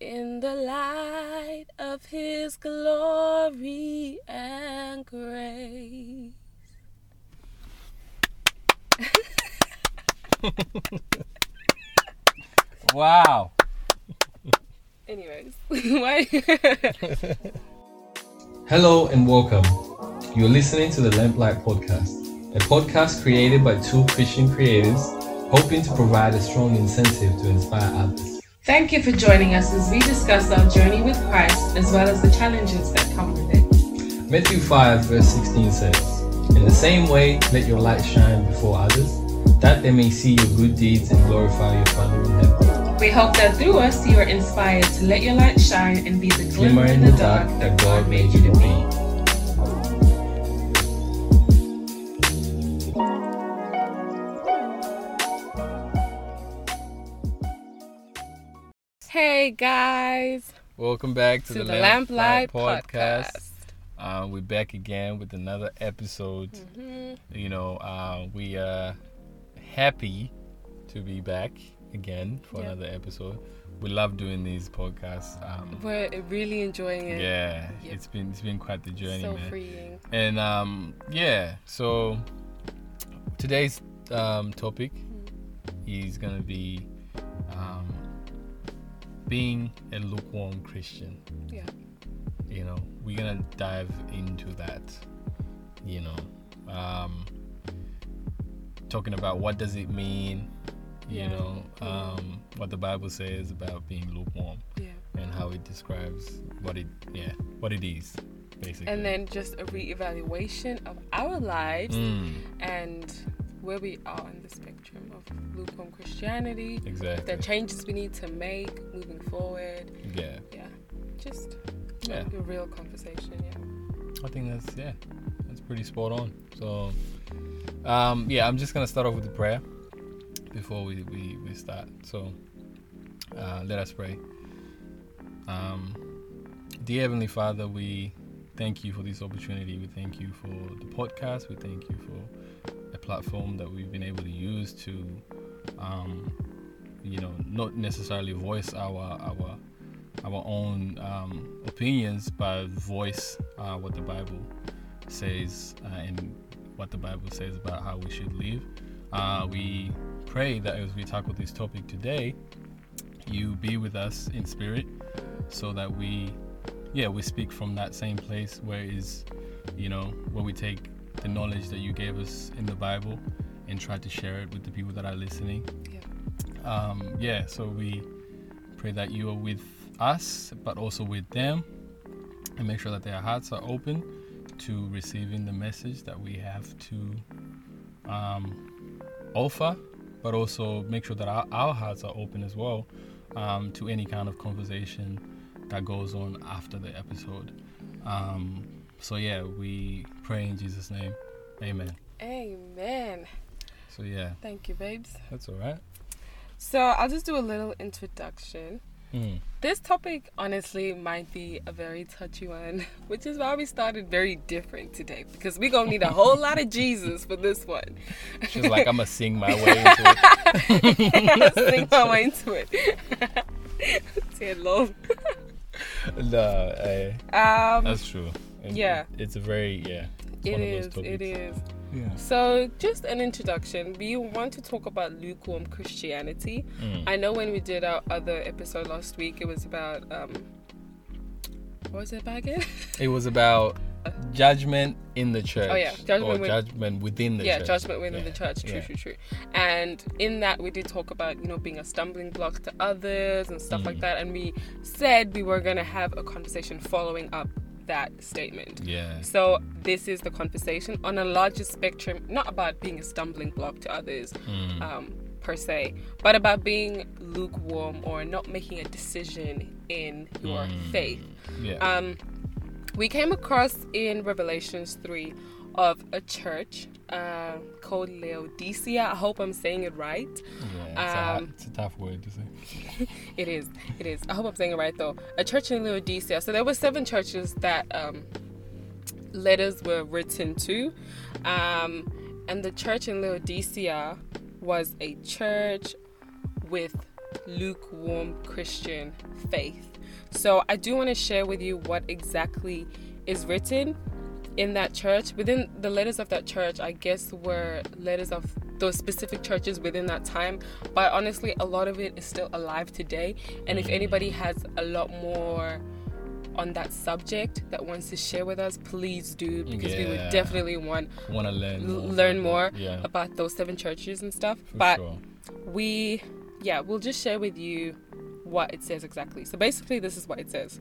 in the light of his glory and grace. Wow. Anyways, why? Hello and welcome. You're listening to the Lamplight Podcast, a podcast created by two Christian creators hoping to provide a strong incentive to inspire others. Thank you for joining us as we discuss our journey with Christ as well as the challenges that come with it. Matthew 5, verse 16 says, In the same way, let your light shine before others, that they may see your good deeds and glorify your Father in heaven. We hope that through us you are inspired to let your light shine and be the Glimmer in the dark that God made you to be. Hey guys, Welcome back to, to the, the Lamplight Podcast. Podcast. Uh, we're back again with another episode. Mhm. You know, uh, we are happy to be back again for Yeah. another episode. We love doing these podcasts. Um, We're really enjoying it. yeah, Yeah. it's been it's been quite the journey, so man. freeing. And um, yeah, so today's um, topic is gonna be um, being a lukewarm Christian. Yeah. You know, we're gonna dive into that. You know, um, talking about what does it mean. You Yeah. know, um, what the Bible says about being lukewarm Yeah. and how it describes what it, yeah, what it is, basically. And then just a reevaluation of our lives Mm, and where we are in the spectrum of lukewarm Christianity, exactly. the changes we need to make moving forward. Yeah, Yeah. Just Yeah. a real conversation, yeah. I think that's yeah, that's pretty spot on. So, um, yeah, I'm just gonna start off with the prayer before we we, we start. So, uh, let us pray. Um, dear Heavenly Father, we thank you for this opportunity. We thank you for the podcast. We thank you for a platform that we've been able to use to, um, you know, not necessarily voice our our our own um, opinions, but voice uh, what the Bible says uh, and what the Bible says about how we should live. Uh, we pray that as we tackle this topic today, you be with us in spirit, so that we, yeah, we speak from that same place where is, you know, where we take the knowledge that you gave us in the Bible and try to share it with the people that are listening. Yeah. Um, yeah, so we pray that you are with us, but also with them, and make sure that their hearts are open to receiving the message that we have to um, offer, but also make sure that our, our hearts are open as well um, to any kind of conversation that goes on after the episode. Um, so, yeah, we pray in Jesus' name. Amen. Amen. So, yeah, Thank you, babes. that's all right. So I'll just do a little introduction. Mm. This topic honestly might be a very touchy one, which is why we started very different today because we're gonna need a whole lot of Jesus for this one. She's like, I'm going to sing my way into it. Sing my way into it. Say hello. no, eh, Um, that's true. It- Yeah. it's a very yeah. It's it one is. of those It topics. is. Yeah. So, just an introduction. We want to talk about lukewarm Christianity. Mm. I know when we did our other episode last week, it was about um, what was it about again? It was about judgment in the church. Oh, yeah, judgment or with- judgment within the yeah, church. judgment within Yeah, the church. True, yeah. true, true. And in that, we did talk about you know being a stumbling block to others and stuff like Mm. that. And we said we were gonna have a conversation following up that statement. Yeah. So this is the conversation on a larger spectrum, not about being a stumbling block to others. Mm. Um, per se, but about being lukewarm or not making a decision in your Mm. faith. Yeah. Um, we came across in Revelations 3 of a church uh, called Laodicea. I hope I'm saying it right. Yeah, it's, a, Um, it's a tough word to say. It is. It is. I hope I'm saying it right though. A church in Laodicea. So there were seven churches that um, letters were written to, um, and the church in Laodicea was a church with lukewarm Christian faith. So I do want to share with you what exactly is written in that church. Within the letters of that church, I guess were letters of those specific churches within that time. But honestly, a lot of it is still alive today. And if mm. anybody has a lot more on that subject that wants to share with us, please do because we would definitely want Want to learn more learn more. Yeah, about those seven churches and stuff. for but sure. we yeah we'll just share with you what it says exactly so basically this is what it says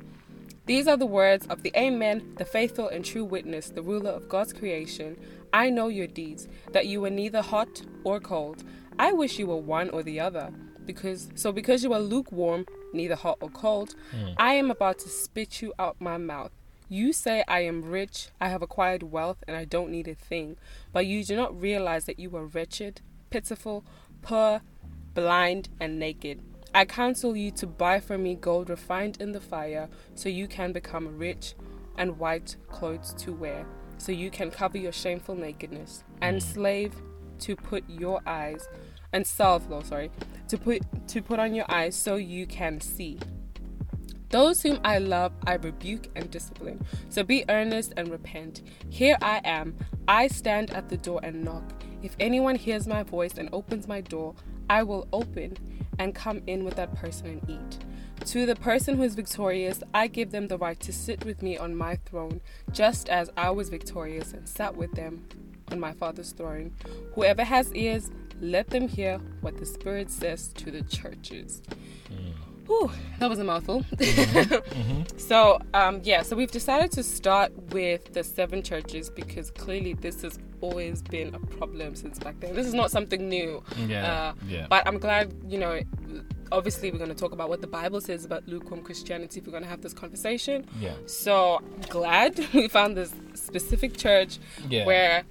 these are the words of the amen the faithful and true witness the ruler of god's creation. I know your deeds that you were neither hot or cold. I wish you were one or the other because so because you are lukewarm neither hot or cold hmm. i am about to spit you out my mouth. You say I am rich, I have acquired wealth, and I don't need a thing, but you do not realize that you are wretched, pitiful, poor, blind, and naked. I counsel you to buy from me gold refined in the fire, so you can become rich, and white clothes to wear, so you can cover your shameful nakedness, and mm. slave to put your eyes, and salve, though, sorry, to put to put on your eyes, so you can see. Those whom I love, I rebuke and discipline. So be earnest and repent. Here I am. I stand at the door and knock. If anyone hears my voice and opens my door, I will open and come in with that person and eat. To the person who is victorious, I give them the right to sit with me on my throne, just as I was victorious and sat with them on my Father's throne. Whoever has ears, let them hear what the Spirit says to the churches. Mm. Whew, that was a mouthful. Mm-hmm. Mm-hmm. So, um, yeah, so we've decided to start with the seven churches because clearly this has always been a problem since back then. This is not something new. Yeah, Uh, yeah. But I'm glad, you know, obviously we're going to talk about what the Bible says about lukewarm Christianity if we're going to have this conversation. yeah, So glad we found this specific church yeah. where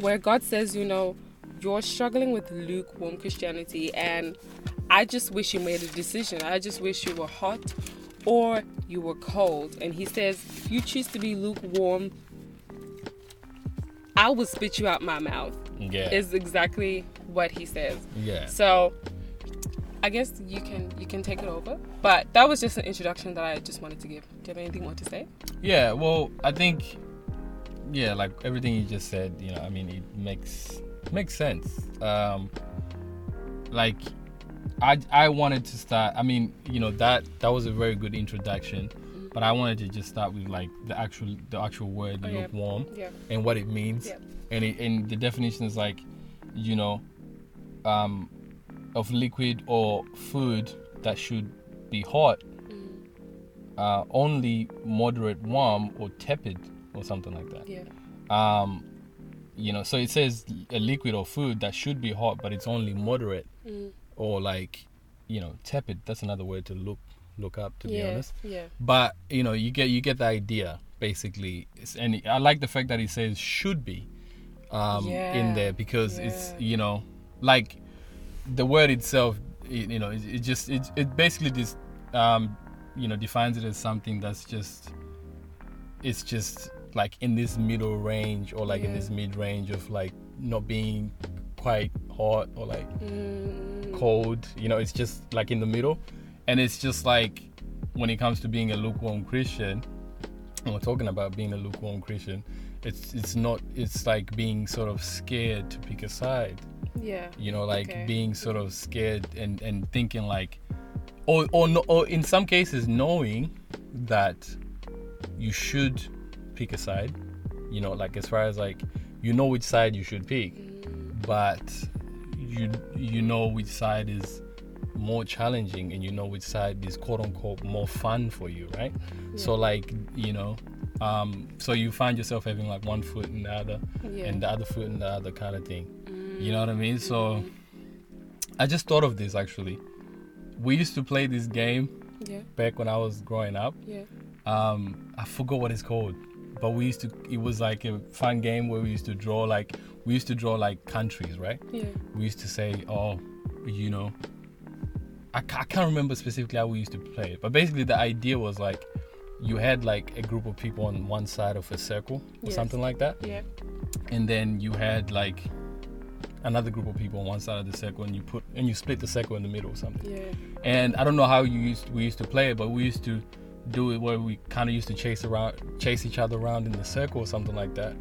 where God says, you know, you're struggling with lukewarm Christianity and I just wish you made a decision. I just wish you were hot or you were cold. And he says, if you choose to be lukewarm, I will spit you out my mouth. yeah, Is exactly what he says. yeah. So I guess you can you can take it over. But that was just an introduction that I just wanted to give. Do you have anything more to say? Yeah, well, I think, yeah, like everything you just said, you know, I mean, it makes makes sense. Um, like, I I wanted to start. I mean, you know, that that was a very good introduction, but I wanted to just start with like the actual the actual word Oh, yeah. lukewarm Yeah. and what it means, Yeah. and it, and the definition is like, you know, um, of liquid or food that should be hot uh, only moderate warm or tepid or something like that. Yeah. Um, you know, so it says a liquid or food that should be hot, but it's only moderate Mm. or like, you know, tepid. That's another word to look look up, to be honest. Yeah. But you know, you get you get the idea basically. It's, and I like the fact that he says should be um, Yeah, in there because it's you know like the word itself. It, you know, it, it just it, it basically just um, you know defines it as something that's just it's just like in this middle range or like in this mid range of like not being quite hot or like Mm, cold. You know, it's just like in the middle. And it's just like when it comes to being a lukewarm Christian, and we're talking about being a lukewarm Christian, it's it's not it's like being sort of scared to pick a side. yeah. You know, like Okay. being sort of scared and, and thinking like or or no, or in some cases knowing that you should pick a side. You know, like as far as like you know which side you should pick mm. but you you know which side is more challenging and you know which side is quote unquote more fun for you right so like you know um so you find yourself having like one foot in the other Yeah. and the other foot in the other kind of thing you know what i mean so i just thought of this actually we used to play this game Yeah. back when i was growing up Yeah. um i forgot what it's called but we used to. It was like a fun game where we used to draw like we used to draw like countries, right? Yeah. We used to say, oh, you know, I, I can't remember specifically how we used to play it, but basically the idea was like you had like a group of people on one side of a circle or Yes. something like that, Yeah. and then you had like another group of people on one side of the circle, and you put and you split the circle in the middle or something. Yeah. And I don't know how you used we used to play it, but we used to do it where we kind of used to chase around, chase each other around in the circle or something like that,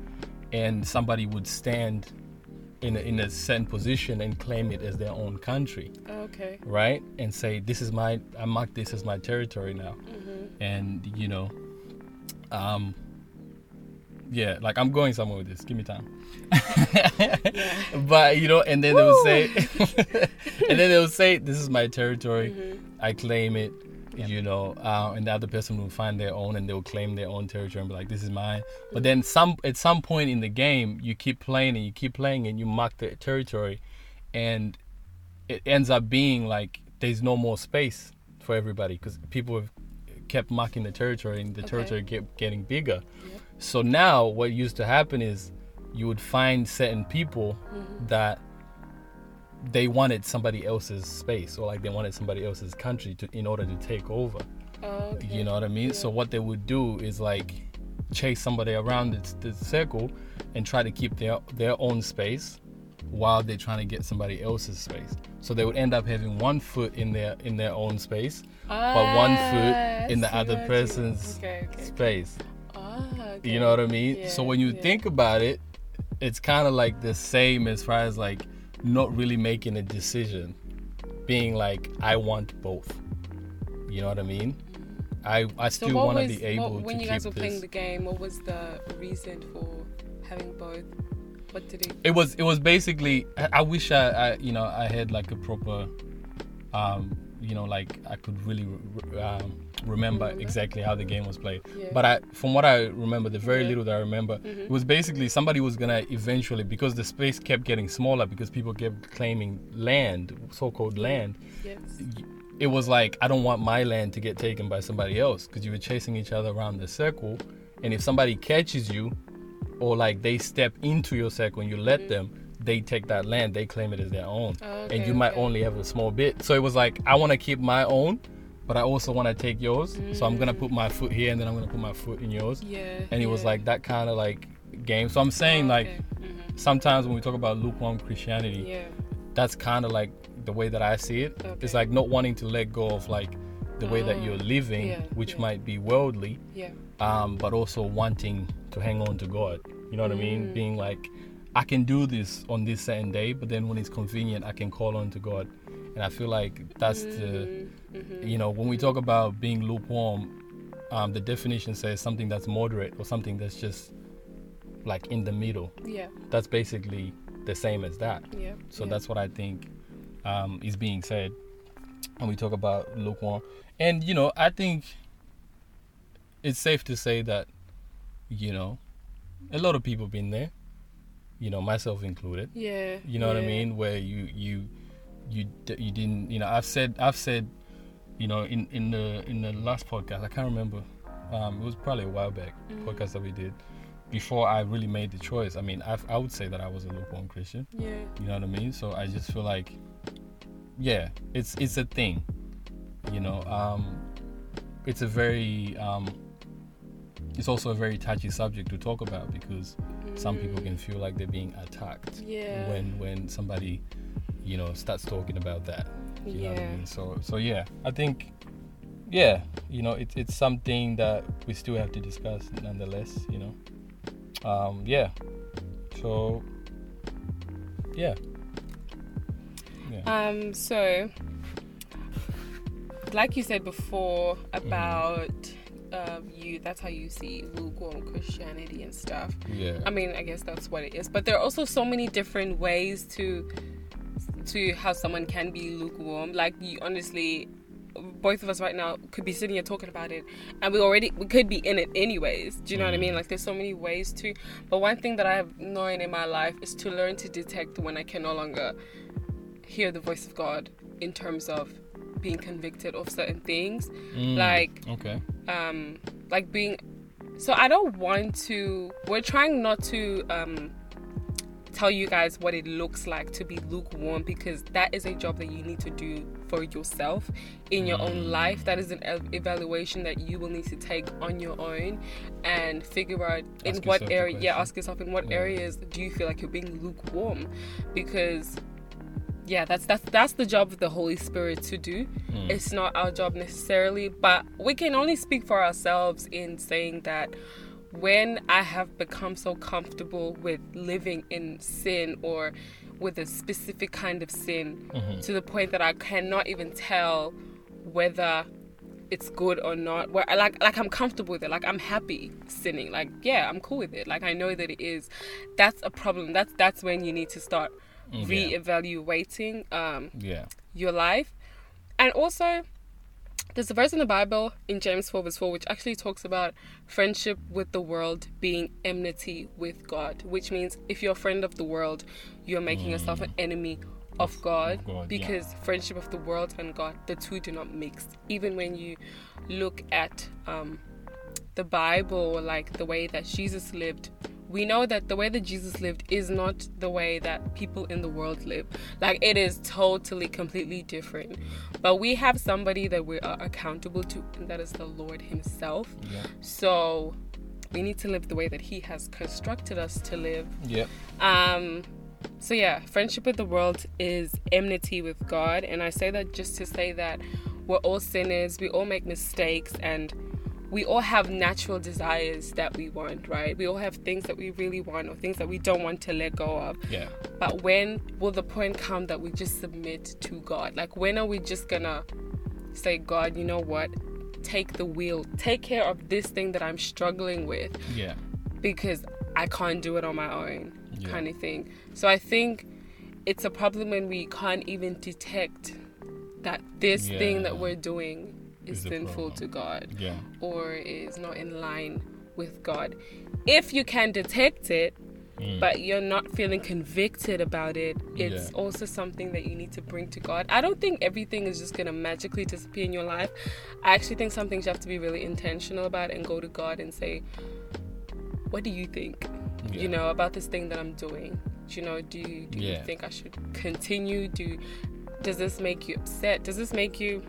and somebody would stand in a, in a certain position and claim it as their own country, Okay. right? And say this is my I mark this as my territory now, Mhm. and you know, um, yeah, like I'm going somewhere with this. Give me time. Yeah. But you know, and then they would Woo! say, and then they would say, "This is my territory. Mhm. I claim it." Yep. You know, uh, and the other person will find their own, and they'll claim their own territory and be like, "This is mine." But then, some at some point in the game, you keep playing and you keep playing, and you mark the territory, and it ends up being like there's no more space for everybody because people have kept marking the territory, and the Okay. territory kept getting bigger. Yep. So now, what used to happen is you would find certain people Mhm. that they wanted somebody else's space or like they wanted somebody else's country to in order to take over. Okay. You know what I mean? So what they would do is like chase somebody around the, the circle and try to keep their their own space while they're trying to get somebody else's space. So they would end up having one foot in their in their own space, but one Ah, foot in the other person's Okay. Okay. space. Ah. Okay. You know what I mean? Yeah, so when you yeah. think about it, it's kind of like the same as far as like not really making a decision, being like I want both. You know what I mean? I I So still want to be able what, when to you guys were keep playing the game? What was the reason for having both? What did it? It was it was basically I, I wish I, I you know I had like a proper um you know like I could really re- um, remember Remember? exactly how the game was played. Yeah. But I from what I remember, the very Yeah. little that I remember, Mhm. it was basically somebody was gonna eventually because the space kept getting smaller because people kept claiming land, so-called land. yes. It was like I don't want my land to get taken by somebody else because you were chasing each other around the circle, and if somebody catches you, or like they step into your circle and you let them, they take that land, they claim it as their own, Mm-hmm. Okay, and you might okay. only have a small bit. So it was like I want to keep my own. But I also want to take yours, so I'm gonna put my foot here, and then I'm gonna put my foot in yours Yeah. and it was like that kind of like game. So I'm saying like Okay. Mhm. sometimes when we talk about lukewarm Christianity, Yeah. that's kind of like the way that I see it. It's like not wanting to let go of like the way that Oh, you're living, yeah, which yeah. might be worldly, Yeah. um, but also wanting to hang on to God. You know what I mean? Mm. Being like, I can do this on this certain day, but then when it's convenient, I can call on to God. And I feel like that's the Mhm. you know, when we talk about being lukewarm, um, the definition says something that's moderate or something that's just like in the middle. Yeah. That's basically the same as that. Yeah. So yeah. that's what I think um, is being said when we talk about lukewarm. And you know, I think it's safe to say that you know a lot of people been there. You know, myself included. Yeah. You know what I mean? Where you you you you didn't. You know, I've said I've said, you know, in in the in the last podcast, I can't remember. Um, it was probably a while back Mhm. podcast that we did before I really made the choice. I mean, I I would say that I was a lukewarm Christian. Yeah. You know what I mean? So I just feel like, yeah, it's it's a thing. You know, um, it's a very um, it's also a very touchy subject to talk about because some people Mm. can feel like they're being attacked Yeah. when when somebody you know starts talking about that. You know what i Yeah. mean? So so yeah i think yeah you know it's it's something that we still have to discuss nonetheless you know? Um yeah. So yeah. Yeah. Um, so, like you said before about um, you, that's how you see lukewarm Christianity and stuff. yeah. I mean, I guess that's what it is. But there are also so many different ways to to how someone can be lukewarm. Like you honestly both of us right now could be sitting here talking about it and we already we could be in it anyways. Do you know what I mean? Like there's so many ways to but one thing that I have known in my life is to learn to detect when I can no longer hear the voice of God in terms of being convicted of certain things. Mm, like okay um like being so I don't want to. We're trying not to um, tell you guys what it looks like to be lukewarm because that is a job that you need to do for yourself in your own life. That is an evaluation that you will need to take on your own and figure out in Ask what area. Yeah, ask yourself in what Yeah. areas do you feel like you're being lukewarm, because yeah that's that's that's the job of the holy spirit to do Mm. it's not our job necessarily but we can only speak for ourselves in saying that when i have become so comfortable with living in sin or with a specific kind of sin Mhm. to the point that i cannot even tell whether it's good or not where I like like I'm comfortable with it like I'm happy sinning like yeah I'm cool with it like I know that it is that's a problem that's that's when you need to start yeah. re-evaluating um, Yeah. your life and also there's a verse in the bible in james 4 verse 4 which actually talks about friendship with the world being enmity with god which means if you're a friend of the world you're making yourself an enemy of god, of God, yeah. because friendship of the world and god the two do not mix even when you look at um, the bible like the way that jesus lived we know that the way that Jesus lived is not the way that people in the world live. Like it is totally, completely different. But we have somebody that we are accountable to, and that is the Lord Himself. Yeah. So we need to live the way that He has constructed us to live. Yep. Um, so yeah, friendship with the world is enmity with God, and I say that just to say that we're all sinners, we all make mistakes, and we all have natural desires that we want, right? We all have things that we really want or things that we don't want to let go of. Yeah. But when will the point come that we just submit to God? Like, when are we just gonna say, God, you know what? Take the wheel, take care of this thing that I'm struggling with Yeah. because I can't do it on my own, Yeah. kind of thing. So I think it's a problem when we can't even detect that this thing that we're doing is Is sinful to God Yeah. or is not in line with God. If you can detect it, Mm. but you're not feeling convicted about it, it's Yeah. also something that you need to bring to God. I don't think everything is just going to magically disappear in your life. I actually think some things you have to be really intentional about and go to God and say, What do you think? Yeah. You know, about this thing that I'm doing? You know, do you, do you think I should continue? Do does this make you upset? Does this make you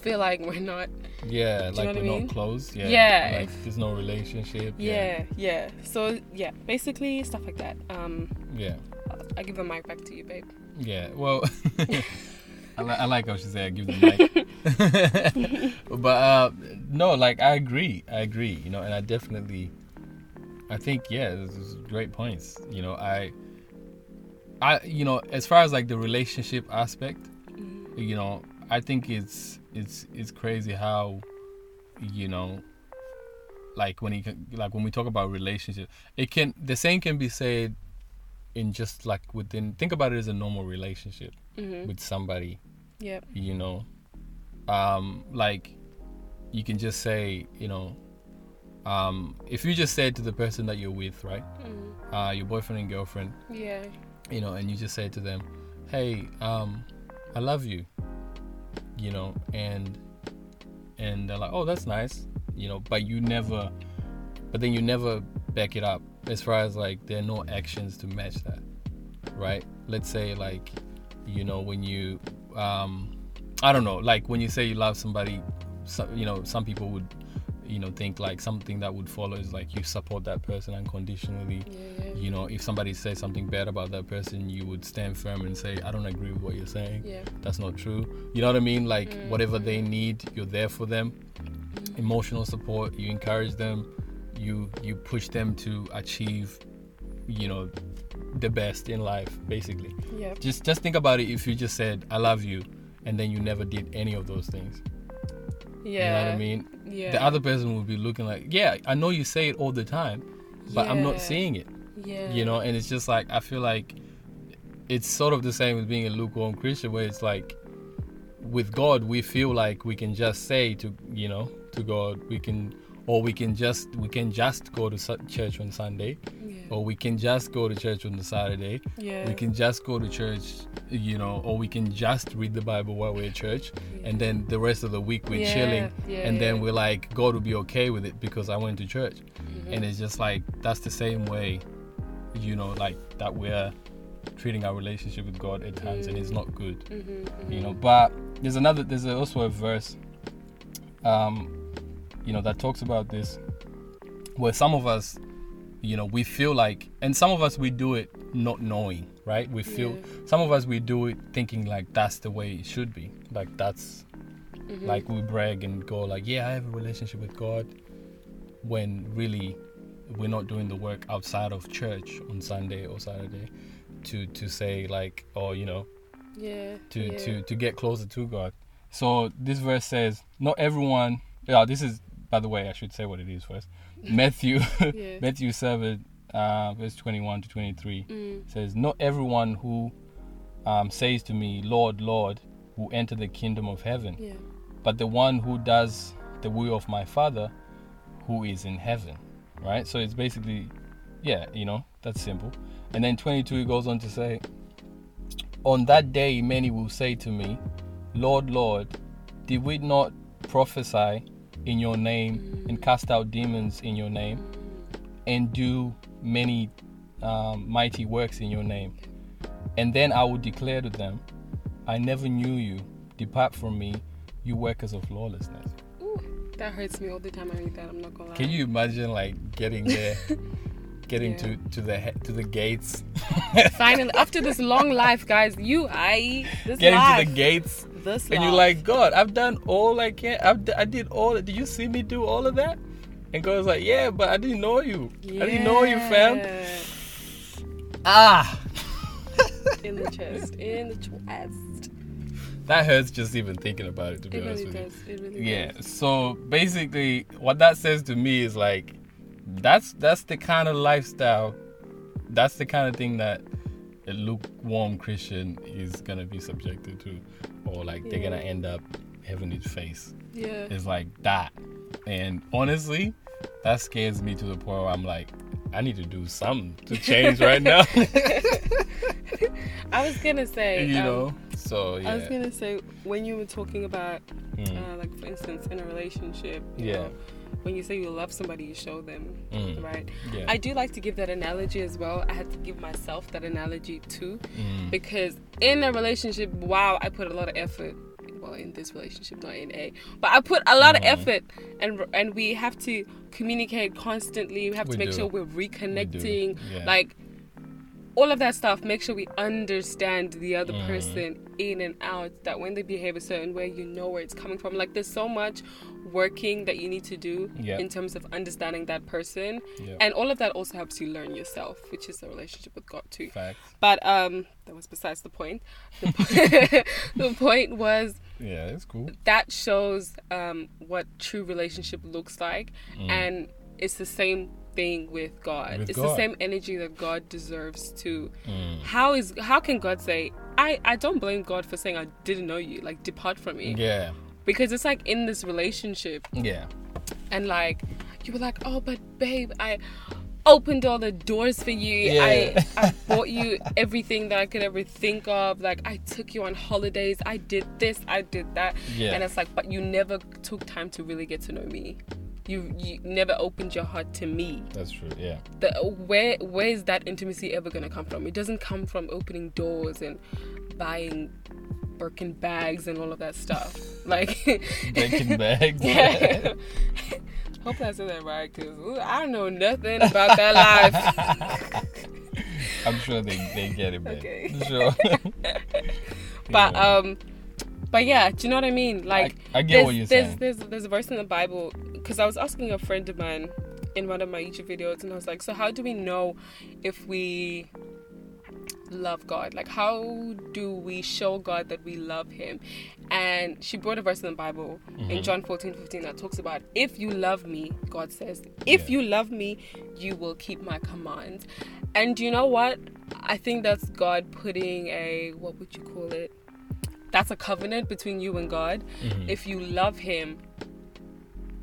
feel like we're not Yeah, like what I we're mean? not close. Yeah. Yeah, Like if- there's no relationship. yeah, yeah. So yeah, basically stuff like that. Um, Yeah. I give the mic back to you, babe. Yeah. Well, I, li- I like how she said I give the mic. but uh, no, like I agree. I agree. You know, and I definitely, I think yeah, this is great points. You know, I, I, you know, as far as like the relationship aspect, you know, I think it's it's it's crazy how, you know, like when you can, like when we talk about relationship, it can the same can be said in just like within think about it as a normal relationship Mm-hmm. with somebody Yep. you know um like you can just say you know um if you just say to the person that you're with right Mm-hmm. uh your boyfriend and girlfriend Yeah. you know and you just say to them hey um i love you you know and and they're like oh that's nice you know but you never but then you never back it up as far as like there are no actions to match that right? Let's say like you know when you um i don't know like when you say you love somebody so, you know some people would you know think like something that would follow is like you support that person unconditionally Yeah. Yeah. you know if somebody says something bad about that person you would stand firm and say i don't agree with what you're saying Yeah. that's not true you know what i mean like Mm, whatever they need you're there for them emotional support you encourage them you you push them to achieve you know the best in life basically Yeah. just just think about it if you just said i love you and then you never did any of those things Yeah. you know what i mean Yeah. the other person would be looking like yeah i know you say it all the time but i'm not seeing it Yeah. you know and it's just like i feel like it's sort of the same with being a lukewarm christian where it's like with god we feel like we can just say to you know to god we can or we can just we can just go to church on sunday Yeah. Or we can just go to church on the Saturday. Yeah. We can just go to church, you know, or we can just read the Bible while we're at church, and then the rest of the week we're Yeah, chilling, yeah, and then we're like, God will be okay with it because I went to church, Mm-hmm. and it's just like that's the same way, you know, like that we're treating our relationship with God at times, and it's not good, Mm-hmm, you know. But there's another, there's also a verse, um, you know, that talks about this, where some of us you know we feel like and some of us we do it not knowing right we feel Yeah. some of us we do it thinking like that's the way it should be like that's Mm-hmm. like we brag and go like yeah i have a relationship with god when really we're not doing the work outside of church on sunday or saturday to to say like oh you know Yeah. to yeah. to to get closer to God. So this verse says, not everyone. Yeah, this is by the way, I should say what it is first. Matthew Yeah. Matthew seven, uh, verse twenty one to twenty three Mm. says, not everyone who um, says to me, Lord, Lord, will enter the kingdom of heaven, Yeah. but the one who does the will of my Father, who is in heaven. Right. So it's basically, yeah, you know, that's simple. And then twenty two goes on to say. On that day, many will say to me, Lord, Lord, did we not prophesy in your name and cast out demons in your name and do many um, mighty works in your name? And then I will declare to them, I never knew you. Depart from me, you workers of lawlessness. Ooh, that hurts me all the time I read that. I'm not gonna lie. Can you imagine like getting there, getting Yeah. to to the he- to the gates, Finally, after this long life, guys, you, I, this getting life, to the gates, this and you're like, God, I've done all I can. I've, d- I did all. Did you see me do all of that? And God's like, Yeah, but I didn't know you. I didn't know you, fam. Ah, In the chest, in the chest. that hurts just even thinking about it. To be It honest really with you. It really Yeah. does. So basically, what that says to me is like, that's that's the kind of lifestyle, that's the kind of thing that a lukewarm Christian is gonna be subjected to, or like they're gonna end up having his face. Yeah. It's like that, and honestly, that scares me to the point where I'm like, I need to do something to change right now. I was gonna say, you um, know. So yeah. I was gonna say when you were talking about, Mm. uh, like for instance, in a relationship, Yeah. know, when you say you love somebody, you show them, Mm. right? yeah. I do like to give that analogy as well. I had to give myself that analogy too, Mm. because in a relationship, wow, I put a lot of effort. Well, in this relationship, not in A, but I put a lot of Mhm. effort, and and we have to communicate constantly. We have We to make do. sure we're We reconnecting, Yeah. like all of that stuff. Make sure we understand the other Mhm. person in and out. That when they behave a certain way, you know where it's coming from. Like there's so much working that you need to do Yeah. in terms of understanding that person, Yeah. and all of that also helps you learn yourself, which is a relationship with God too. Facts. But um, that was besides the point. The, po- the point was Yeah, it's cool. that shows um, what true relationship looks like, and it's the same thing with God. With it's the same energy that God deserves to. Mm. How is how can God say? I, I don't blame God for saying I didn't know you. Like depart from me, Yeah. because it's like in this relationship, Yeah. and like you were like, oh, but babe, I opened all the doors for you. Yeah. I I bought you everything that I could ever think of. Like I took you on holidays. I did this. I did that. Yeah. And it's like, but you never took time to really get to know me. You you never opened your heart to me. That's true. Yeah. The, where where is that intimacy ever gonna come from? It doesn't come from opening doors and buying Birkin bags and all of that stuff. Like Breaking bags. yeah. Hope I said that right, cause I don't know nothing about that life. I'm sure they, they get it, man. Okay. Sure. But Yeah. um, but yeah, do you know what I mean? Like, I get there's, what you're there's, saying. There's there's a verse in the Bible because I was asking a friend of mine in one of my YouTube videos, and I was like, so how do we know if we love God? Like, how do we show God that we love Him? And she brought a verse in the Bible Mm-hmm. in John 14, 15 that talks about if you love me, God says, if Yeah. you love me, you will keep my commands. And you know what? I think that's God putting a, what would you call it? That's a covenant between you and God. Mhm. If you love Him,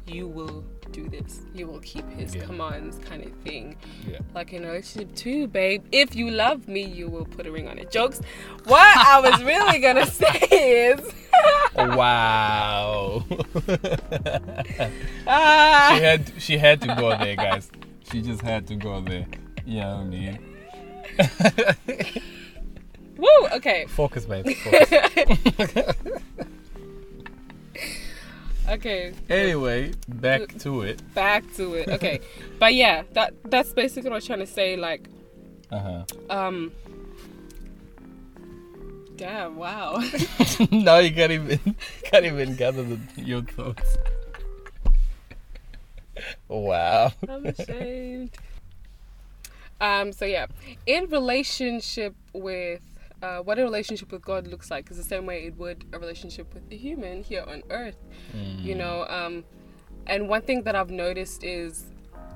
you will do this. You will keep his Yeah. commands, kind of thing. Yeah. Like in a relationship too, babe. If you love me, you will put a ring on it. Jokes. What I was really gonna say is, Wow. ah, she had she had to go there, guys. She just had to go there. You know what I mean? Woo. Okay, Focus, babe. Focus. okay. anyway, back to it. Back to it. Okay, but yeah, that that's basically what I was trying to say. Like, Uh huh. um. Damn! Wow. now you can't even can't even gather the, your thoughts. Wow. I'm ashamed. Um, so yeah, in relationship with uh, what a relationship with God looks like is the same way it would a relationship with a human here on earth. You know, um, and one thing that I've noticed is,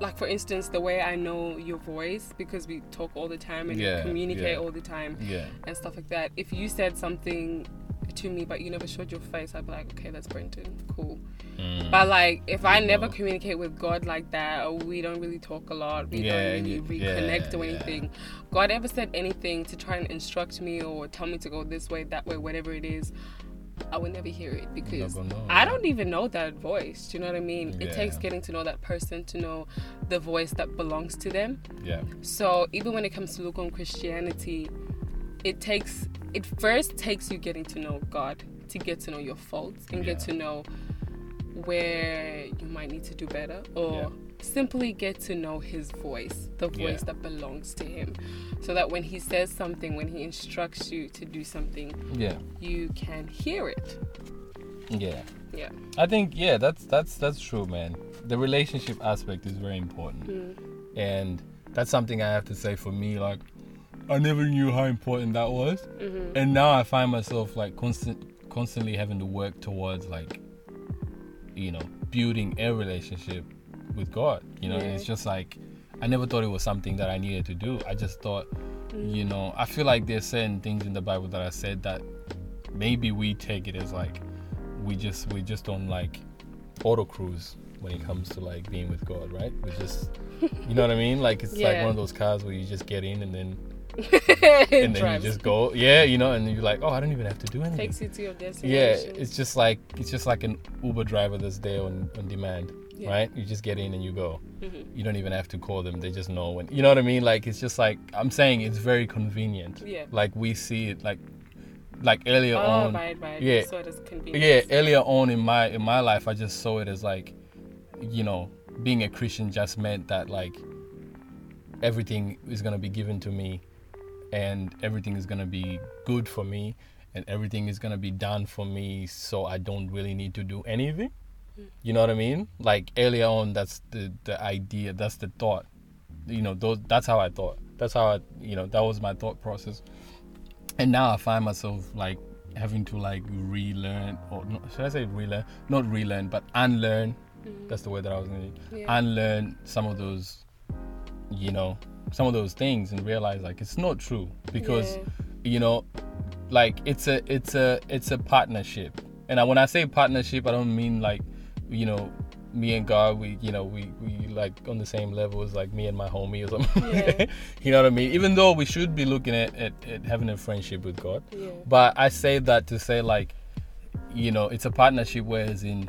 like for instance, the way I know your voice because we talk all the time and Yeah, communicate yeah. all the time Yeah. and stuff like that. If you said something to me but you never showed your face, I'd be like, okay, that's Brenton, cool. Mm. But like, if I never No. communicate with God like that, or we don't really talk a lot, we Yeah, don't really you- yeah, reconnect or yeah. anything. God ever said anything to try and instruct me or tell me to go this way, that way, whatever it is, I would never hear it because I don't even know that voice. Do you know what I mean? It takes getting to know that person to know the voice that belongs to them. Yeah. So even when it comes to lukewarm Christianity, it takes it first takes you getting to know God to get to know your faults and get to know where you might need to do better or Yeah. simply get to know his voice, the voice Yeah. that belongs to him. So that when he says something, when he instructs you to do something, Yeah. you can hear it. Yeah. Yeah. I think yeah, that's that's that's true, man. The relationship aspect is very important, Mm. and that's something I have to say for me. Like, I never knew how important that was, Mhm. and now I find myself like constant, constantly having to work towards like, you know, building a relationship with God. You know, and Yeah. it's just like I never thought it was something that I needed to do. I just thought, Mm. you know, I feel like there's certain things in the Bible that I said that maybe we take it as like we just we just don't like auto cruise when it comes to like being with God, right? We just you know what I mean? Like it's like one of those cars where you just get in and then and then you just go, yeah, you know, and you're like, oh, I don't even have to do anything. takes you to your destination. Yeah, it's just like it's just like an Uber driver that's there on, on demand, Yeah. right? You just get in and you go. Mhm. You don't even have to call them; they just know when. You know what I mean? Like it's just like I'm saying, it's very convenient. Yeah. Like we see it, like like earlier Oh, on. right, right. yeah. So Yeah, earlier on in my in my life, I just saw it as like, you know, being a Christian just meant that like everything is gonna be given to me, and everything is gonna be good for me, and everything is gonna be done for me, so I don't really need to do anything. Mm. You know what I mean? Like earlier on, that's the the idea, that's the thought. You know, those that's how I thought. That's how I, you know, that was my thought process. And now I find myself like having to like relearn, or not, should I say relearn? Not relearn, but unlearn. Mm. That's the word that I was going to. Yeah. Unlearn some of those, you know, some of those things and realize like it's not true because Yeah. you know like it's a it's a it's a partnership and I, when i say partnership i don't mean like you know me and god we you know we we like on the same level as like me and my homie or something Yeah. you know what i mean even though we should be looking at, at, at having a friendship with god Yeah. but i say that to say like you know it's a partnership whereas in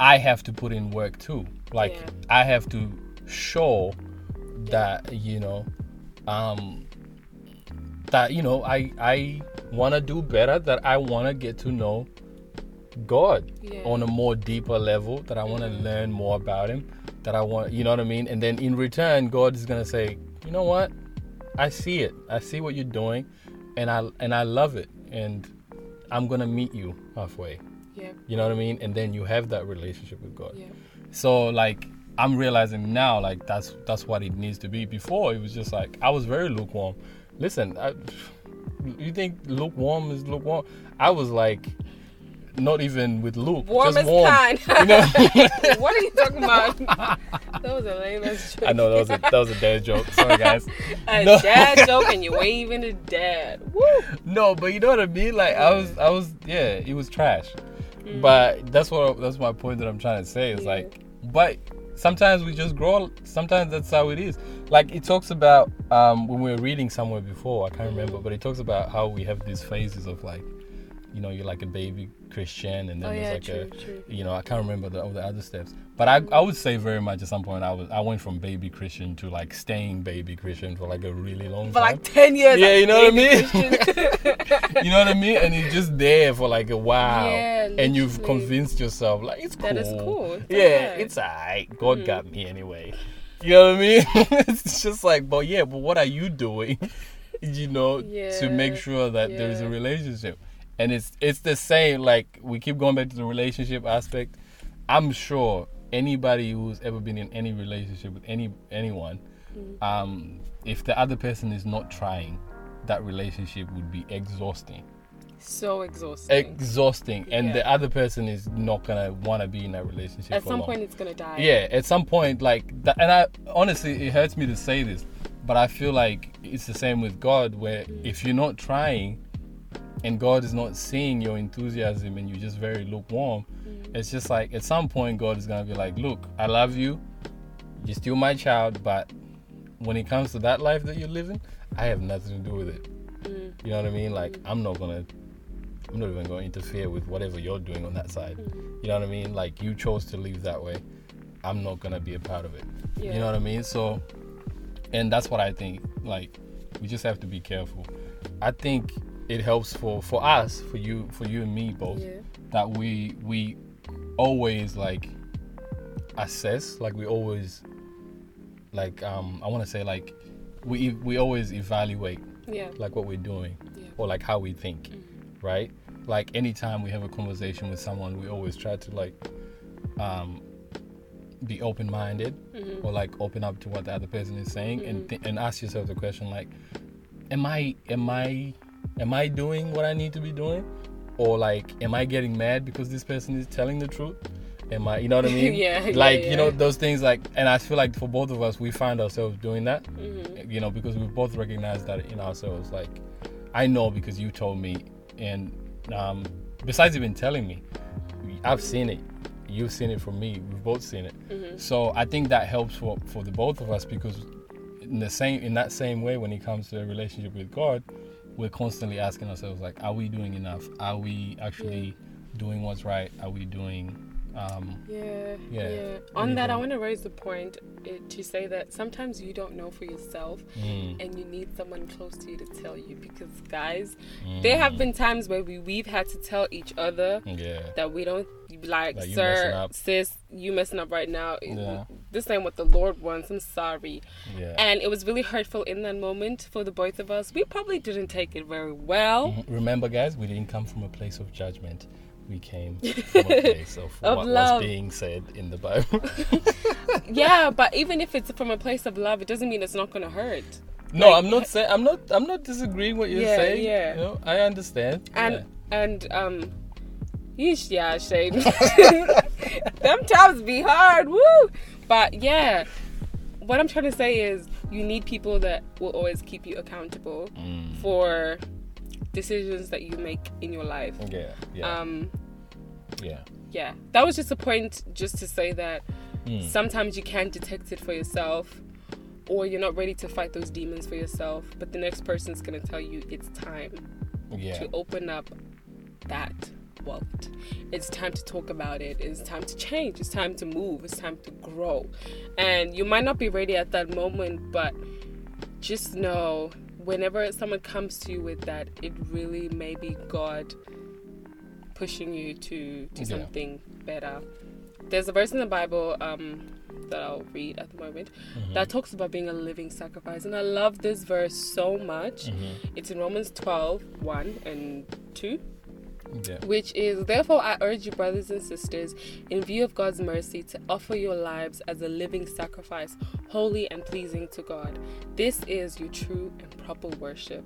i have to put in work too like i have to show that you know um that you know i i want to do better that i want to get to know god Yeah. on a more deeper level that i want to learn more about him that i want you know what i mean? And then in return god is going to say you know what? I see it. I see what you're doing and i and i love it and i'm going to meet you halfway. Yeah. you know what i mean? And then you have that relationship with god. Yeah. so like I'm realizing now like that's that's what it needs to be. Before it was just like I was very lukewarm. Listen, I, you think lukewarm is lukewarm? I was like not even with Luke, Warm just as warm. kind. You know? what are you talking about? that was a lame ass joke. I know that was a that was a dad joke. Sorry guys. a No. dad joke and you ain't even a dad. Woo. No, but you know what I mean. Like I was, I was, yeah, it was trash. Mm. But that's what that's my point that I'm trying to say. Is Yeah. like, but sometimes we just grow. Sometimes that's how it is. Like it talks about um, when we were reading somewhere before. I can't remember, but it talks about how we have these phases of like, you know, you're like a baby Christian, and then Oh there's yeah, like true, a true. you know, I can't remember the, all the other steps, but I, I would say very much at some point I was I went from baby Christian to like staying baby Christian for like a really long time. For time. like ten years. Yeah, like, you know what I mean? You know what I mean? And you're just there for like a while, Yeah, and you've convinced yourself like it's cool. That is cool. It's Yeah, it's alright. God Mm. got me anyway. You know what I mean? it's just like, but yeah, but what are you doing? you know, to make sure that there is a relationship. And it's it's the same. Like we keep going back to the relationship aspect. I'm sure anybody who's ever been in any relationship with any anyone, Mm. um, if the other person is not trying, that relationship would be exhausting. so exhausting. Exhausting, and Yeah. the other person is not gonna want to be in that relationship. At some long. point, it's gonna die. Yeah, at some point, like, that, and I honestly, it hurts me to say this, but I feel like it's the same with God, where if you're not trying, and God is not seeing your enthusiasm, and you're just very lukewarm, mm. it's just like at some point, God is gonna be like, "Look, I love you, you're still my child, but when it comes to that life that you're living, I have nothing to do with it." Mm. You know what I mean? Like, mm. I'm not gonna. I'm not even going to interfere with whatever you're doing on that side. Mm. You know what I mean? Like you chose to live that way. I'm not gonna be a part of it. Yeah. You know what I mean? So, and that's what I think. Like, we just have to be careful. I think it helps for for us, for you, for you and me both, Yeah. that we we always like assess, like we always like um I want to say like we we always evaluate Yeah. like what we're doing Yeah. or like how we think, right? Like anytime we have a conversation with someone, we always try to like um, be open-minded Mhm. or like open up to what the other person is saying, and th- and ask yourself the question like, am I am I am I doing what I need to be doing, or like am I getting mad because this person is telling the truth? Am I, you know what I mean? Yeah, yeah, Like you know those things like, and I feel like for both of us, we find ourselves doing that Mhm. you know, because we both recognize that in ourselves. Like, I know because you told me, and um, besides even telling me, I've seen it. You've seen it from me. We've both seen it. Mm-hmm. So I think that helps for for the both of us because in the same in that same way, when it comes to a relationship with God, we're constantly asking ourselves like, are we doing enough? Are we actually doing what's right? Are we doing um, Yeah, Yeah. yeah. On that, I want to raise the point uh, to say that sometimes you don't know for yourself, mm, and you need someone close to you to tell you. Because guys, mm, there have been times where we we've had to tell each other yeah that we don't like, That you messing sir, sis, you messing up right now. Yeah. This ain't what the Lord wants. I'm sorry. yeah. And it was really hurtful in that moment for the both of us. We probably didn't take it very well. Mhm. Remember, guys, we didn't come from a place of judgment. We came from a place of, Of what love. was being said in the Bible. Yeah, but even if it's from a place of love, it doesn't mean it's not gonna hurt. no, Like- I'm not saying I'm not I'm not disagreeing what you're Yeah, saying. yeah. You know, I understand. And and um yeesh, yeah, Shane. Them times be hard, woo. But yeah. What I'm trying to say is you need people that will always keep you accountable. Mm, for decisions that you make in your life. yeah, yeah, Um yeah. yeah. That was just a point just to say that Mm, sometimes you can't detect it for yourself or you're not ready to fight those demons for yourself, but the next person's going to tell you it's time. yeah. to open up that vault. It's time to talk about it. It's time to change. It's time to move. It's time to grow. And you might not be ready at that moment, but just know whenever someone comes to you with that, it really may be God pushing you to to Yeah. something better. There's a verse in the Bible um, that I'll read at the moment Mm-hmm. that talks about being a living sacrifice, and I love this verse so much. Mhm. It's in Romans 12 1 and 2, Yeah. which is Therefore, I urge you, brothers and sisters, in view of God's mercy, to offer your lives as a living sacrifice, holy and pleasing to God. This is your true and proper worship.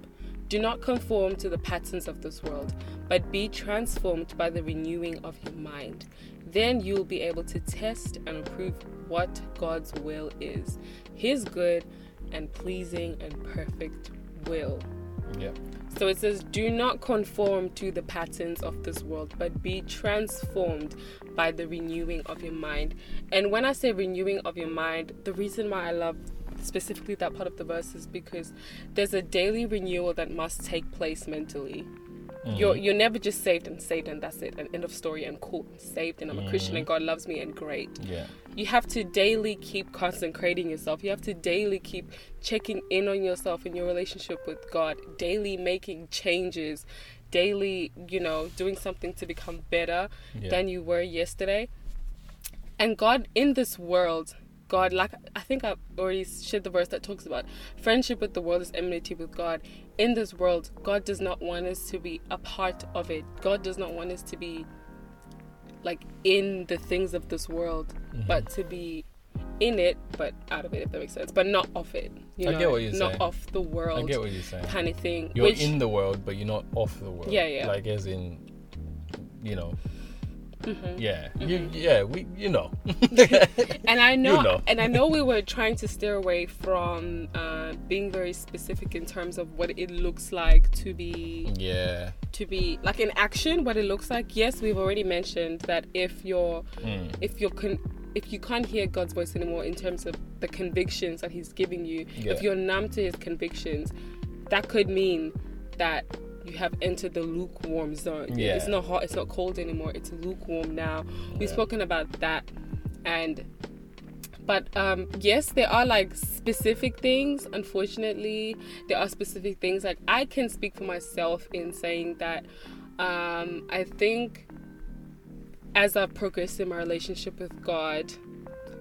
Do not conform to the patterns of this world, but be transformed by the renewing of your mind. Then you will be able to test and approve what God's will is His good and pleasing and perfect will. Yeah. So it says, Do not conform to the patterns of this world, but be transformed by the renewing of your mind. And when I say renewing of your mind, the reason why I love specifically that part of the verse is because there's a daily renewal that must take place mentally. Mm-hmm. You're you're never just saved and saved and that's it, and end of story and cool. Saved and I'm a Christian and mm-hmm. God loves me and great. Yeah. You have to daily keep consecrating yourself. You have to daily keep checking in on yourself and your relationship with God, daily making changes, daily, you know, doing something to become better Yeah. than you were yesterday. And God in this world, God, like I think I already shared the verse that talks about friendship with the world is enmity with God. In this world, God does not want us to be a part of it. God does not want us to be like in the things of this world, mm-hmm. but to be in it, but out of it, if that makes sense. But not of it. You I know, get what you're not saying. of the world I get what you're saying. kind of thing. You're which in the world, but you're not off the world. Yeah, yeah. Like as in, you know. Mm-hmm. Yeah. You, yeah. We. You know. and I know, you know. and I know we were trying to steer away from uh, being very specific in terms of what it looks like to be yeah. to be like in action. What it looks like. Yes, we've already mentioned that if you're Mm. if you're con- if you can't hear God's voice anymore in terms of the convictions that He's giving you, Yeah. if you're numb to His convictions, that could mean that you have entered the lukewarm zone. Yeah. It's not hot, it's not cold anymore, it's lukewarm now. We've Yeah. spoken about that. And but um yes, there are like specific things, unfortunately. There are specific things like I can speak for myself in saying that um I think as I've progressed in my relationship with God,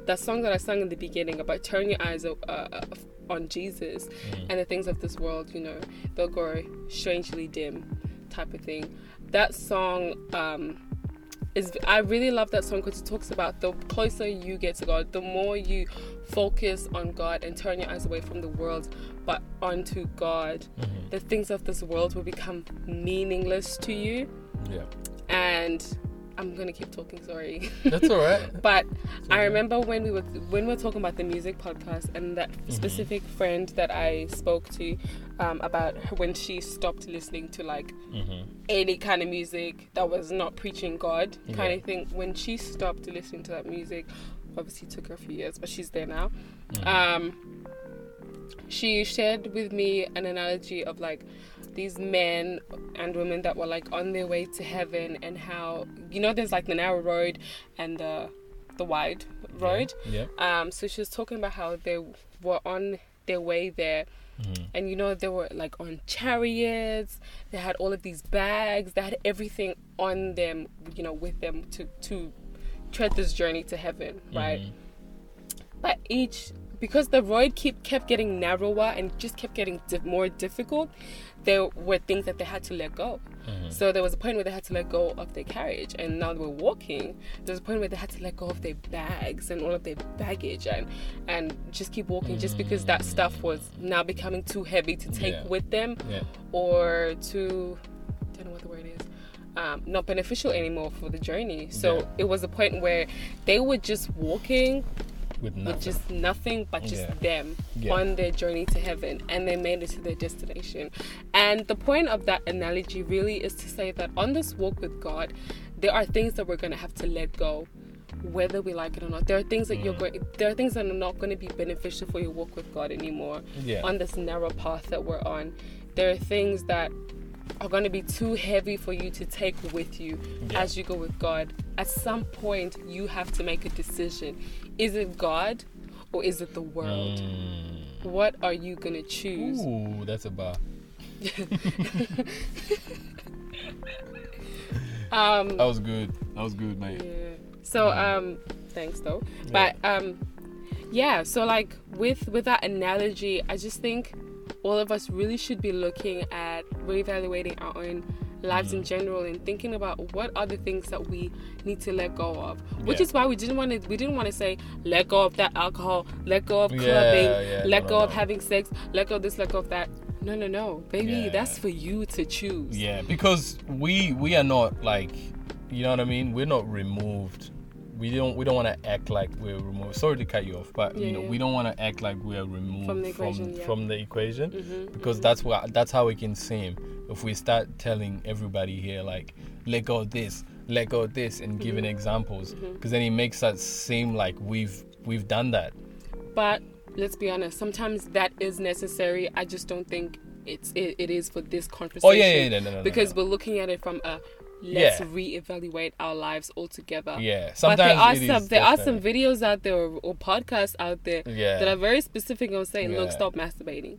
that song that I sang in the beginning about turn your eyes uh, uh, on Jesus and the things of this world, you know, they'll grow strangely dim, type of thing. That song um, is I really love that song because it talks about the closer you get to God, the more you focus on God and turn your eyes away from the world, but onto God. Mhm. The things of this world will become meaningless to you, Yeah. and I'm gonna keep talking. Sorry. That's all right. But I okay. remember when we were when we were talking about the music podcast and that specific friend that I spoke to um, about when she stopped listening to like Mhm. any kind of music that was not preaching God kind Yeah. of thing. When she stopped listening to that music, obviously it took her a few years, but she's there now. Mhm. Um, she shared with me an analogy of like these men and women that were like on their way to heaven and how you know there's like the narrow road and the the wide road. Yeah. Um, so she was talking about how they were on their way there Mhm. and you know they were like on chariots they had all of these bags they had everything on them you know with them to to tread this journey to heaven right Mhm. but each because the road keep kept getting narrower and just kept getting more difficult there were things that they had to let go Mhm. so there was a point where they had to let go of their carriage and now they were walking there's a point where they had to let go of their bags and all of their baggage and and just keep walking just because that stuff was now becoming too heavy to take Yeah. with them Yeah. or to I don't know what the word is um, not beneficial anymore for the journey so Yeah. it was a point where they were just walking With nothing. with just nothing but just Yeah. them Yeah. on their journey to heaven and they made it to their destination. And the point of that analogy really is to say that on this walk with God, there are things that we're going to have to let go whether we like it or not. There are things that you're Mm. going there are things that are not going to be beneficial for your walk with God anymore yeah. on this narrow path that we're on. There are things that are going to be too heavy for you to take with you Yeah. as you go with God. At some point, you have to make a decision. Is it God or is it the world? Mm. What are you going to choose? Ooh, that's a bar. Um, That was good. That was good, mate. Yeah. So um thanks though. But um yeah, so like with with that analogy, I just think all of us really should be looking at reevaluating our own lives in mm. general and thinking about what are the things that we need to let go of. Which Yeah. is why we didn't want to we didn't want to say let go of that alcohol, let go of Yeah, clubbing, yeah, let no, go no, of having sex, let go of this, let go of that. No, no, no. Baby, Yeah. that's for you to choose. Yeah, because we we are not like, you know what I mean. We're not removed. We don't we don't want to act like we're removed. Sorry to cut you off, but Yeah, you know yeah. we don't want to act like we're removed From the from equation, yeah. from the equation Mhm, because mhm. that's what that's how it can seem if we start telling everybody here like let go of this, let go of this, and giving Mhm. examples because then it makes us seem like we've we've done that. But let's be honest, sometimes that is necessary. I just don't think it's it, it is for this conversation. Oh yeah, yeah, no, no, no, no, because no. we're looking at it from a let's Yeah. reevaluate our lives altogether. yeah. But Sometimes there are some there are some videos out there or, or podcasts out there Yeah. that are very specific on saying, look, stop masturbating.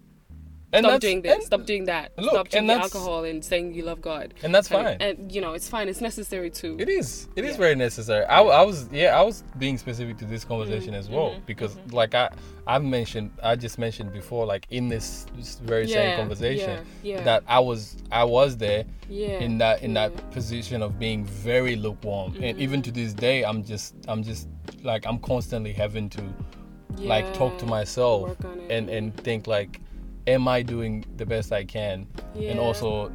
And stop doing this. stop doing that. Look, stop and drinking alcohol and saying you love God. and that's fine. And, you know, it's fine. It's necessary too. It is. It is Yeah. very necessary. I, I was yeah I was being specific to this conversation Mhm, as well mhm, because like I I've mentioned I just mentioned before like in this, this very same conversation yeah, yeah. that I was I was there yeah, in that in yeah. that position of being very lukewarm and Mhm. even to this day I'm just I'm just like I'm constantly having to like talk to myself work on it. and and think like am I doing the best I can? And also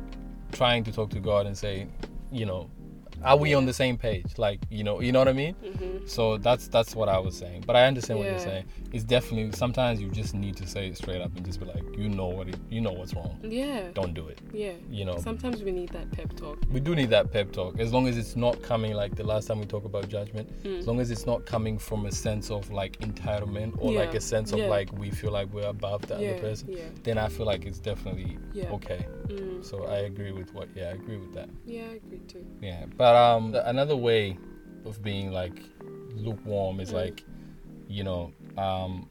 trying to talk to God and say, you know, are we Yeah. on the same page? Like, you know, you know what I mean? Mhm. So that's that's what I was saying. But I understand what you're saying. It's definitely sometimes you just need to say it straight up and just be like, you know what it, you know what's wrong. Yeah. Don't do it. Yeah. You know. Sometimes we need that pep talk. we do need that pep talk as long as it's not coming like the last time we talked about judgment Mm. as long as it's not coming from a sense of like entitlement or like a sense of Yeah. like we feel like we're above the yeah. other person Yeah. then i feel like it's definitely Yeah. okay Mm. so i agree with what yeah i agree with that Yeah, I agree too. yeah but um another way of being like lukewarm is Mm. like you know um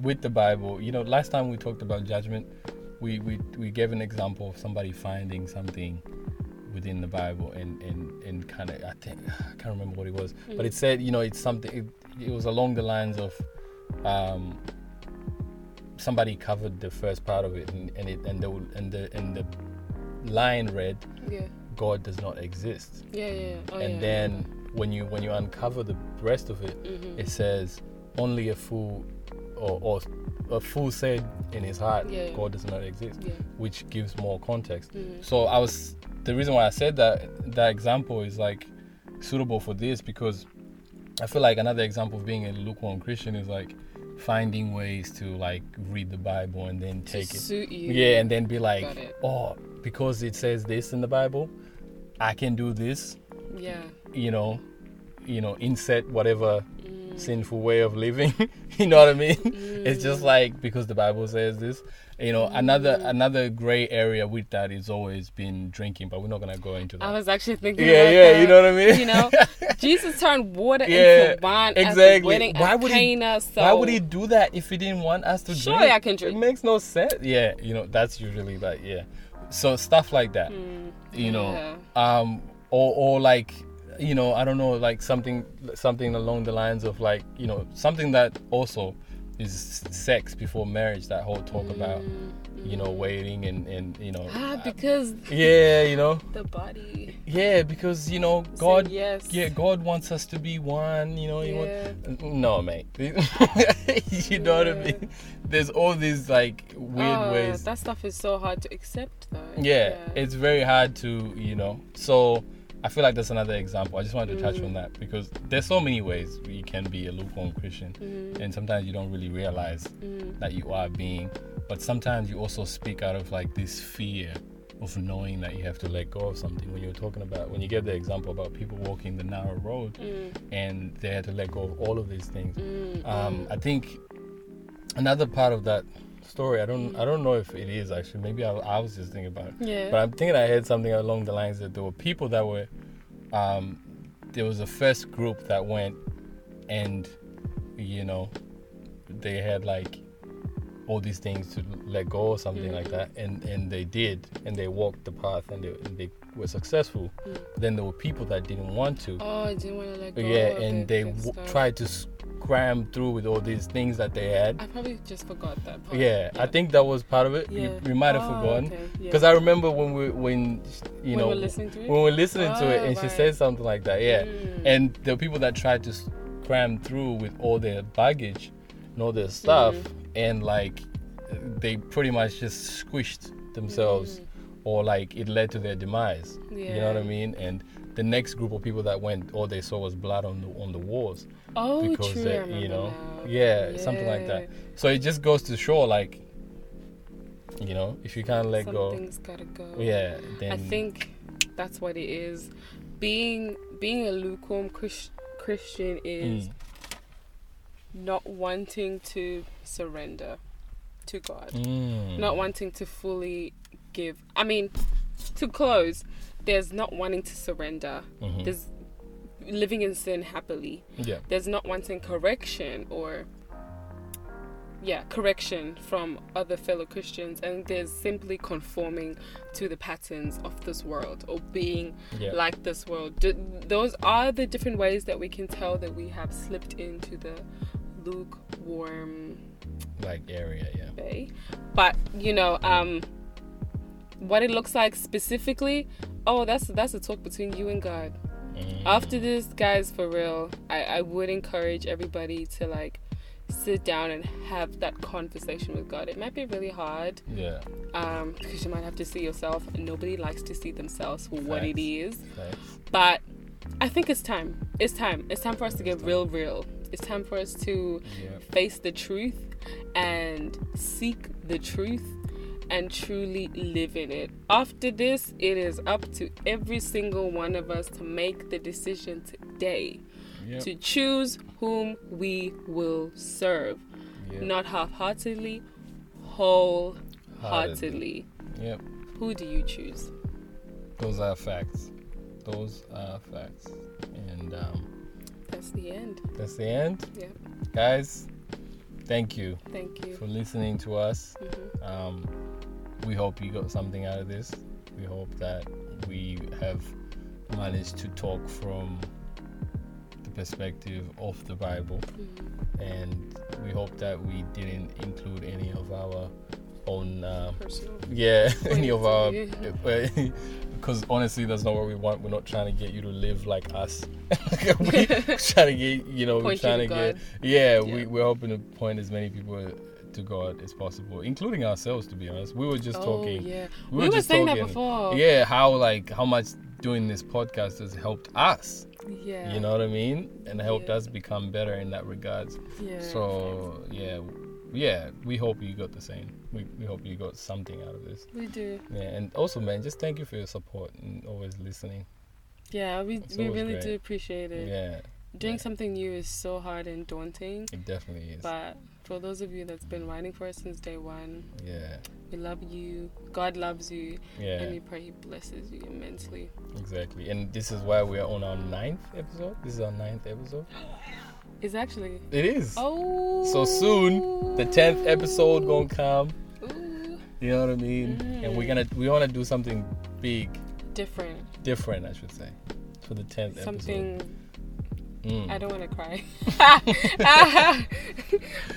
with the bible you know last time we talked about judgment we we, we gave an example of somebody finding something within the bible and and and kind of i think i can't remember what it was but Mm. it said you know it's something it, it was along the lines of um somebody covered the first part of it and, and it and the and the and the line read Yeah. God does not exist Yeah, yeah. yeah. Oh, and yeah, then when you when you uncover the rest of it Mhm. it says only a fool or, or a fool said in his heart Yeah. god does not exist Yeah. which gives more context Mhm. so i was the reason why i said that that example is like suitable for this because i feel like another example of being a lukewarm christian is like finding ways to like read the bible and then take it suit you. yeah and then be like oh because it says this in the bible i can do this Yeah. you know, you know, insert whatever Mm. sinful way of living. you know what I mean? It's just Mm. like because the Bible says this. You know, another Mm. another gray area with that is always been drinking, but we're not gonna go into that. I was actually thinking. Yeah, yeah, that. you know what I mean? You know, Jesus turned water Yeah, into wine at the exactly. wedding Why would he- So Why would he do that if he didn't want us to Surely drink? I can drink. It makes no sense. Yeah, you know, that's usually like yeah. So stuff like that. Mm, you know yeah. um or or like you know i don't know like something something along the lines of like you know something that also is sex before marriage that whole talk about you know waiting and and you know Ah, because yeah you know the body. yeah because you know god yes. yeah god wants us to be one you know Yeah. want, no mate you know what i mean there's all these like weird Ah, ways That stuff is so hard to accept, though. yeah, it's very hard to you know so i feel like that's another example i just wanted to touch Mm. on that because there's so many ways you can be a lukewarm christian Mhm. and sometimes you don't really realize Mm. that you are being but sometimes you also speak out of like this fear of knowing that you have to let go of something when you're talking about when you give the example about people walking the narrow road Mm. and they had to let go of all of these things Mm. um, mm. I think another part of that story, I don't, I don't know if it is actually. Maybe I, I was just thinking about it, yeah. but I'm thinking I heard something along the lines that there were people that were, um, there was a first group that went, and, you know, they had like all these things to let go or something like Mhm. that, and and they did, and they walked the path, and they and they were successful. Mm. Then there were people that didn't want to. oh, I didn't want to let go. Yeah, and they w- tried to scram through with all these things that they had. I probably just forgot that part. Yeah, I think that was part of it. Yeah. You, you might have Oh, forgotten okay, yeah. because I remember when we when you When know we're listening to it? when we were listening to it Oh, and she right. said something like that. Yeah, Mm. and were people that tried to cram through with all their baggage and all their stuff, Mm. and like they pretty much just squished themselves, Mm. or like it led to their demise. You know what I mean? And the next group of people that went, all they saw was blood on the on the walls Oh, because true. They, you know, now. yeah, something like that. So it just goes to show, like, you know, if you can't let go, Something's gotta go. yeah, then I think that's what it is. Being being a lukewarm Chris, Christian is Mm. not wanting to surrender to God, Mm. not wanting to fully give. I mean, to close, there's not wanting to surrender. Mhm. There's living in sin happily. yeah, There's not wanting correction or yeah, correction from other fellow Christians, and there's simply conforming to the patterns of this world or being yeah, like this world. D- those are the different ways that we can tell that we have slipped into the lukewarm like area, yeah, bay. But you know, um, what it looks like specifically, oh, that's that's a talk between you and God. Mm. After this, guys, for real, I, I would encourage everybody to like sit down and have that conversation with God. It might be really hard yeah, um, because you might have to see yourself. Nobody likes to see themselves for what it is. Facts. But I think it's time. It's time. It's time for us to get real, real. It's time for us to Yeah. face the truth and seek the truth and truly live in it. After this, it is up to every single one of us to make the decision today Yep. to choose whom we will serve, Yep. not half heartedly, wholeheartedly. Yep. Who do you choose? Those are facts. Those are facts. And um, That's the end. that's the end. Yeah. Guys, thank you Thank you. for listening to us. Mhm. Um, we hope you got something out of this. We hope that we have managed to talk from the perspective of the Bible. Mhm. And we hope that we didn't include any of our own Personal. yeah any of our because honestly that's not what we want we're not trying to get you to live like us we're trying to get you know we're trying to to get yeah, Yeah. We, we're hoping to point as many people to god as possible including ourselves to be honest we were just oh, talking yeah. we We, were were just saying talking- that before. yeah how like how much doing this podcast has helped us Yeah. you know what i mean and helped Yeah. us become better in that regards Yeah. so yeah yeah we hope you got the same we, we hope you got something out of this we do. yeah, and also, man, just thank you for your support and always listening. Yeah, we It's we really great. do appreciate it. Yeah, Doing yeah. something new is so hard and daunting. it definitely is. But for those of you that's been writing for us since day one, Yeah, we love you. God loves you, Yeah. and we pray He blesses you immensely. exactly. And this is why we're on our ninth episode. This is our ninth episode. It's actually It is. oh So soon, the tenth episode gonna come. Ooh, You know what I mean? And we're gonna we wanna do something big, different. different, I should say, for the tenth Something episode. Mm. I don't want to cry.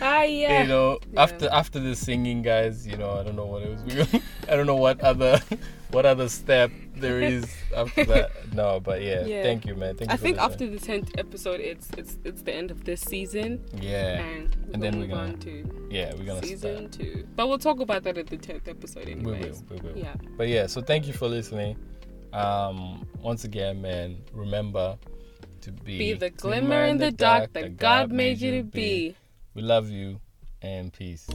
ah, yeah. You know, Yeah. after after the singing, guys, you know, I don't know what else. We, I don't know what other what other step there is after that. No, but yeah, Yeah. thank you, man. Thank you. I for think after the tenth episode, it's it's it's the end of this season, yeah, and And then we're gonna on to yeah, we're gonna season start. two. But we'll talk about that at the tenth episode, anyways. We will, we will. Yeah. But yeah, so thank you for listening. Um, once again, man, remember to be, Be the glimmer in the dark that God made you to be. We love you and peace.